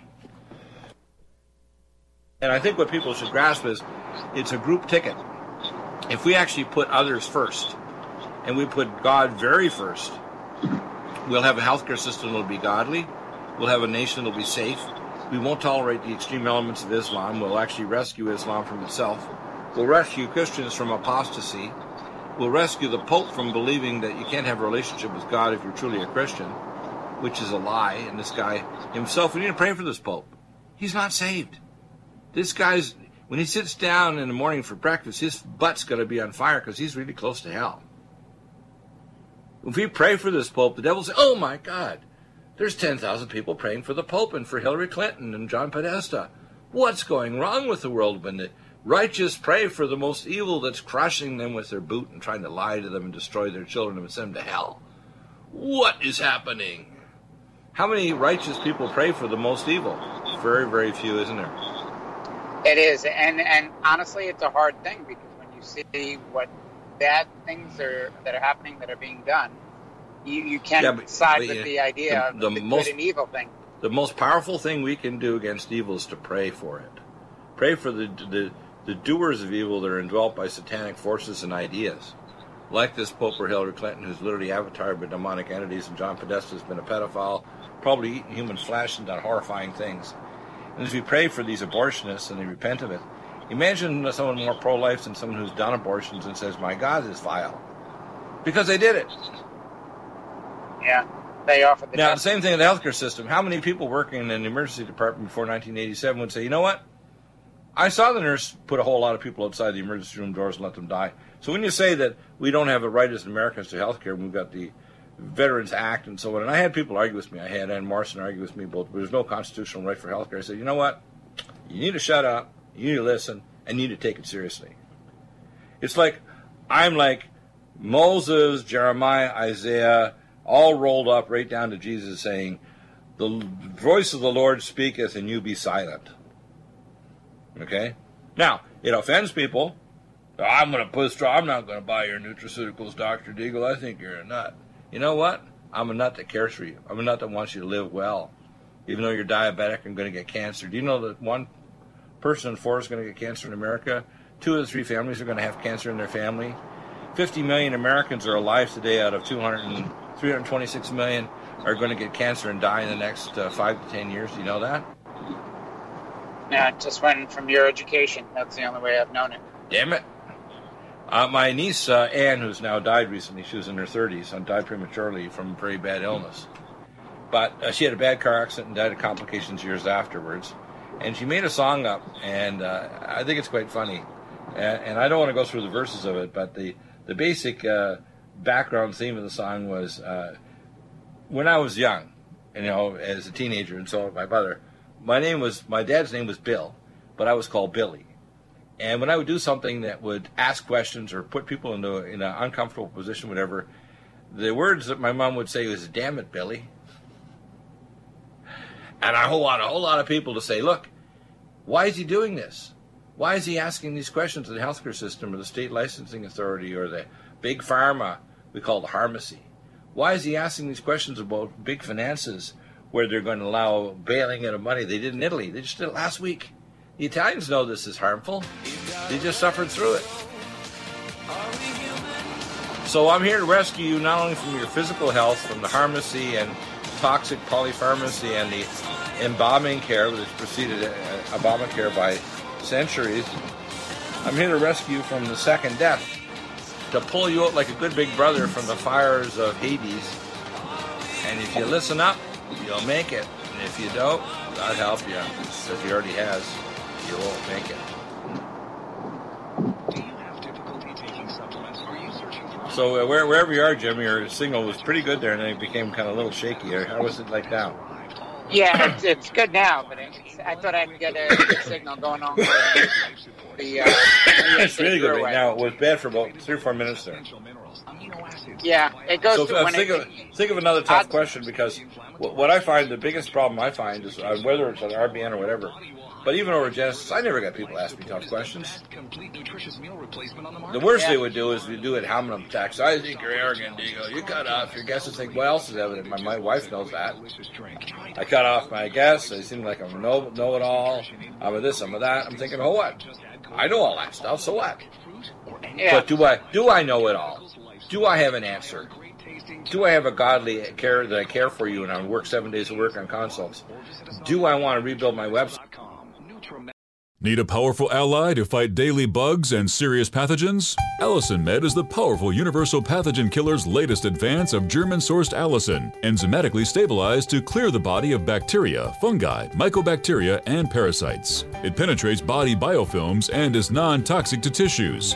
I think what people should grasp is it's a group ticket. If we actually put others first and we put God very first, we'll have a healthcare system that'll be godly. We'll have a nation that'll be safe. We won't tolerate the extreme elements of Islam. We'll actually rescue Islam from itself will rescue Christians from apostasy, will rescue the Pope from believing that you can't have a relationship with God if you're truly a Christian, which is a lie. And this guy himself, we need to pray for this Pope. He's not saved. This guy's, when he sits down in the morning for breakfast, his butt's going to be on fire because he's really close to hell. If we pray for this Pope, the devil says, oh my God, there's 10,000 people praying for the Pope and for Hillary Clinton and John Podesta. What's going wrong with the world when the Righteous pray for the most evil that's crushing them with their boot and trying to lie to them and destroy their children and send them to hell. What is happening? How many righteous people pray for the most evil? Very, very few, isn't there? It is, and and honestly, it's a hard thing because when you see what bad things are that are happening that are being done, you you can't yeah, but, side but, with yeah, the idea the, of the, the most, good and evil thing. The most powerful thing we can do against evil is to pray for it. Pray for the the the doers of evil that are indwelt by satanic forces and ideas. Like this Pope or Hillary Clinton, who's literally avatared by demonic entities, and John Podesta has been a pedophile, probably eaten human flesh and done horrifying things. And as we pray for these abortionists and they repent of it, imagine someone more pro life than someone who's done abortions and says, My God, is vile. Because they did it. Yeah. They offer the Now, the same thing in the healthcare system. How many people working in the emergency department before 1987 would say, you know what? I saw the nurse put a whole lot of people outside the emergency room doors and let them die. So when you say that we don't have a right as Americans to health care, we've got the Veterans Act and so on, and I had people argue with me. I had Ann Morrison argue with me both. There's no constitutional right for health care. I said, you know what? You need to shut up. You need to listen, and you need to take it seriously. It's like I'm like Moses, Jeremiah, Isaiah, all rolled up right down to Jesus saying, "The voice of the Lord speaketh, and you be silent." Okay? Now, it offends people. I'm going to put straw. I'm not going to buy your nutraceuticals, Dr. Deagle. I think you're a nut. You know what? I'm a nut that cares for you. I'm a nut that wants you to live well. Even though you're diabetic and going to get cancer. Do you know that one person in four is going to get cancer in America? Two of the three families are going to have cancer in their family. 50 million Americans are alive today out of 200 and 326 million are going to get cancer and die in the next uh, five to 10 years. Do you know that? Yeah, just went from your education. That's the only way I've known it. Damn it. Uh, my niece, uh, Anne, who's now died recently, she was in her 30s and died prematurely from a very bad illness. But uh, she had a bad car accident and died of complications years afterwards. and she made a song up, and uh, I think it's quite funny. And, and, I don't want to go through the verses of it, but the the basic uh, background theme of the song was uh, when I was young, you know, as a teenager, and so my brother, my name was my dad's name was Bill, but I was called Billy. And when I would do something that would ask questions or put people into in an uncomfortable position, whatever, the words that my mom would say was "Damn it, Billy," and I whole a whole lot of people to say, "Look, why is he doing this? Why is he asking these questions to the healthcare system or the state licensing authority or the big pharma we call the pharmacy? Why is he asking these questions about big finances where they're going to allow bailing out of money? They did in Italy. They just did it last week. The Italians know this is harmful. They just suffered through it. So I'm here to rescue you not only from your physical health, from the pharmacy and toxic polypharmacy and the embalming care that has preceded uh, Obamacare by centuries. I'm here to rescue you from the second death, to pull you out like a good big brother from the fires of Hades. And if you listen up, you'll make it. And if you don't, God help you, because He already has. You won't make it. So uh, where, wherever you are, Jim, your signal was pretty good there, and then it became kind of a little shaky. How was it like now? Yeah, it's, it's good now, but it, I thought I'd get a signal going on. The, uh, it's really good right now. It was bad for about three or four minutes there. Yeah, it goes. So uh, think, it, of, think of another tough question because what I find the biggest problem I find is uh, whether it's an RBN or whatever but even over Genesis, I never got people ask me tough questions. The worst yeah. they would do is we do it Hamilton tax. I think you're arrogant, Deagle. You cut off your guesses. Think what else is evident? My, my wife knows that. I cut off my guess. I seem like I'm a know know it all. I'm a this. I'm a that. I'm thinking, oh what? I know all that stuff. So what? Yeah. But do I do I know it all? Do I have an answer? Do I have a godly care that I care for you and I work seven days of work on consults? Do I want to rebuild my website? Need a powerful ally to fight daily bugs and serious pathogens? Allicin Med is the powerful universal pathogen killer's latest advance of German sourced allicin, enzymatically stabilized to clear the body of bacteria, fungi, mycobacteria, and parasites. It penetrates body biofilms and is non toxic to tissues.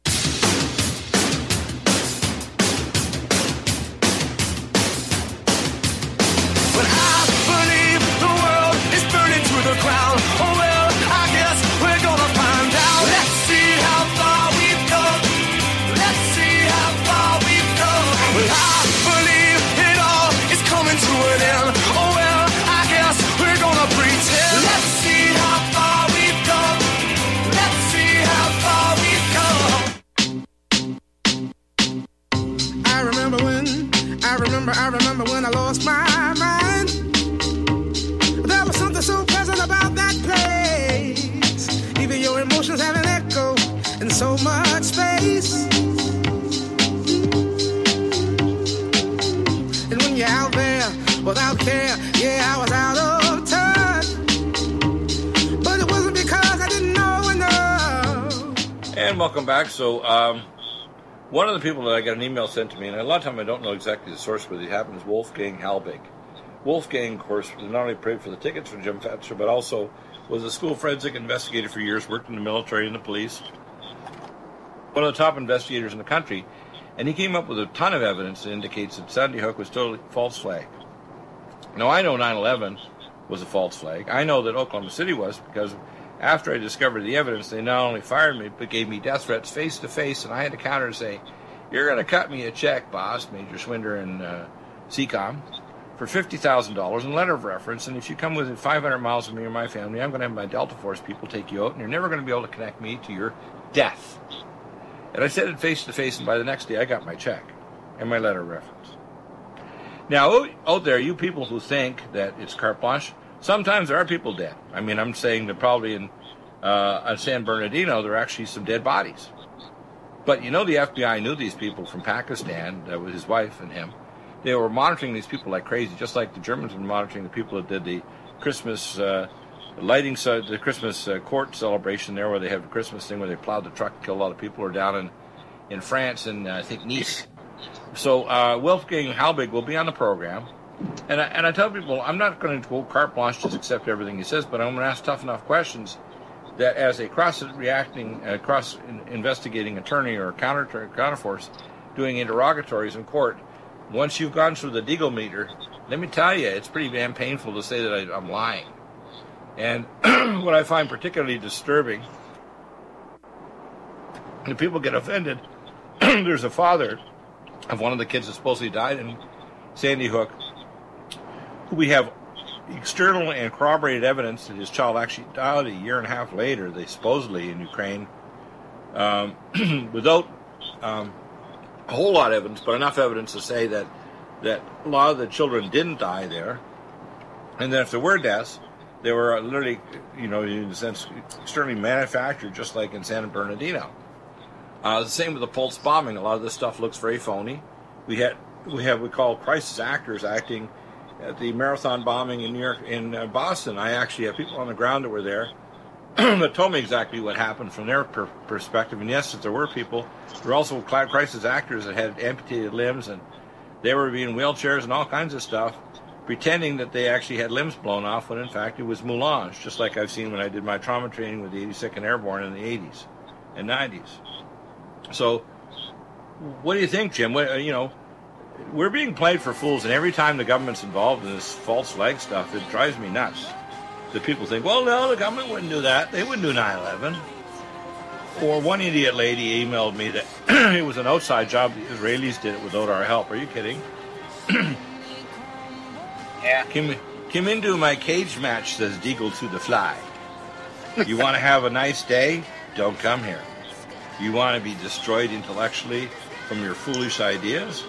welcome back. So, um, one of the people that I got an email sent to me, and a lot of time I don't know exactly the source where it happened, is Wolfgang Halbig. Wolfgang, of course, not only paid for the tickets for Jim Fetzer, but also was a school forensic investigator for years, worked in the military and the police. One of the top investigators in the country, and he came up with a ton of evidence that indicates that Sandy Hook was totally false flag. Now, I know 9 11 was a false flag. I know that Oklahoma City was because after I discovered the evidence, they not only fired me, but gave me death threats face to face, and I had to counter and say, You're going to cut me a check, boss, Major Swinder and uh, CCOM, for $50,000 in letter of reference, and if you come within 500 miles of me or my family, I'm going to have my Delta Force people take you out, and you're never going to be able to connect me to your death. And I said it face to face, and by the next day, I got my check and my letter of reference. Now, out there, you people who think that it's carte blanche, sometimes there are people dead. I mean, I'm saying that probably in uh, on San Bernardino, there are actually some dead bodies. But you know, the FBI knew these people from Pakistan, that was his wife and him. They were monitoring these people like crazy, just like the Germans were monitoring the people that did the Christmas uh, lighting, so the Christmas uh, court celebration there, where they have the Christmas thing where they plowed the truck and killed a lot of people, or down in in France and uh, I think Nice. So uh, Wolfgang Halbig will be on the program, and I, and I tell people I'm not going to go carte blanche just accept everything he says, but I'm going to ask tough enough questions that as a cross reacting, uh, cross investigating attorney or counter counterforce doing interrogatories in court, once you've gone through the Deagle meter, let me tell you, it's pretty damn painful to say that I, I'm lying. And what I find particularly disturbing, and people get offended. There's a father of one of the kids that supposedly died in Sandy Hook, we have external and corroborated evidence that his child actually died a year and a half later, they supposedly in Ukraine, um, without um, a whole lot of evidence, but enough evidence to say that that a lot of the children didn't die there, and then if there were deaths, they were literally, you know, in a sense, externally manufactured, just like in San Bernardino. Uh, the same with the Pulse bombing. A lot of this stuff looks very phony. We had we have we call crisis actors acting at the marathon bombing in New York in uh, Boston. I actually have people on the ground that were there that told me exactly what happened from their per- perspective. And yes, there were people, there were also crisis actors that had amputated limbs and they were in wheelchairs and all kinds of stuff, pretending that they actually had limbs blown off when in fact it was melange, just like I've seen when I did my trauma training with the 82nd Airborne in the 80s and 90s. So, what do you think, Jim? What, you know, we're being played for fools, and every time the government's involved in this false flag stuff, it drives me nuts. The people think, well, no, the government wouldn't do that. They wouldn't do 9 11. Or one idiot lady emailed me that it was an outside job. The Israelis did it without our help. Are you kidding? Yeah. Come, come into my cage match, says Deagle to the fly. You want to have a nice day? Don't come here. You want to be destroyed intellectually from your foolish ideas?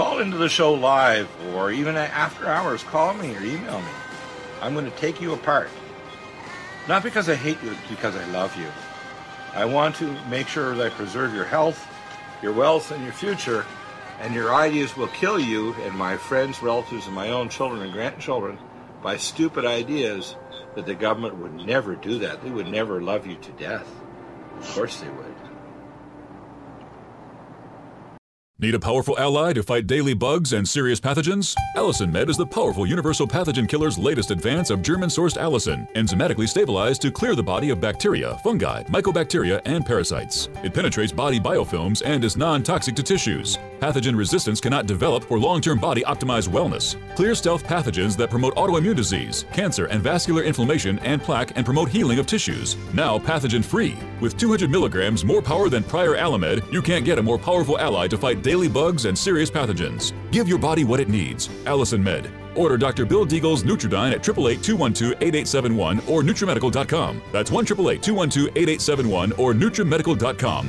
Call into the show live or even after hours, call me or email me. I'm going to take you apart. Not because I hate you, because I love you. I want to make sure that I preserve your health, your wealth, and your future, and your ideas will kill you and my friends, relatives, and my own children and grandchildren by stupid ideas that the government would never do that. They would never love you to death. Of course they would. Need a powerful ally to fight daily bugs and serious pathogens? Allicin Med is the powerful universal pathogen killer's latest advance of German sourced allicin, enzymatically stabilized to clear the body of bacteria, fungi, mycobacteria, and parasites. It penetrates body biofilms and is non toxic to tissues. Pathogen resistance cannot develop for long term body optimized wellness. Clear stealth pathogens that promote autoimmune disease, cancer, and vascular inflammation and plaque and promote healing of tissues. Now pathogen free. With 200 milligrams more power than prior Alamed, you can't get a more powerful ally to fight daily bugs and serious pathogens. Give your body what it needs. Allicin Med. Order Dr. Bill Deagle's Nutridyne at 888-212-8871 or NutriMedical.com. That's 1 212 8871 or NutriMedical.com.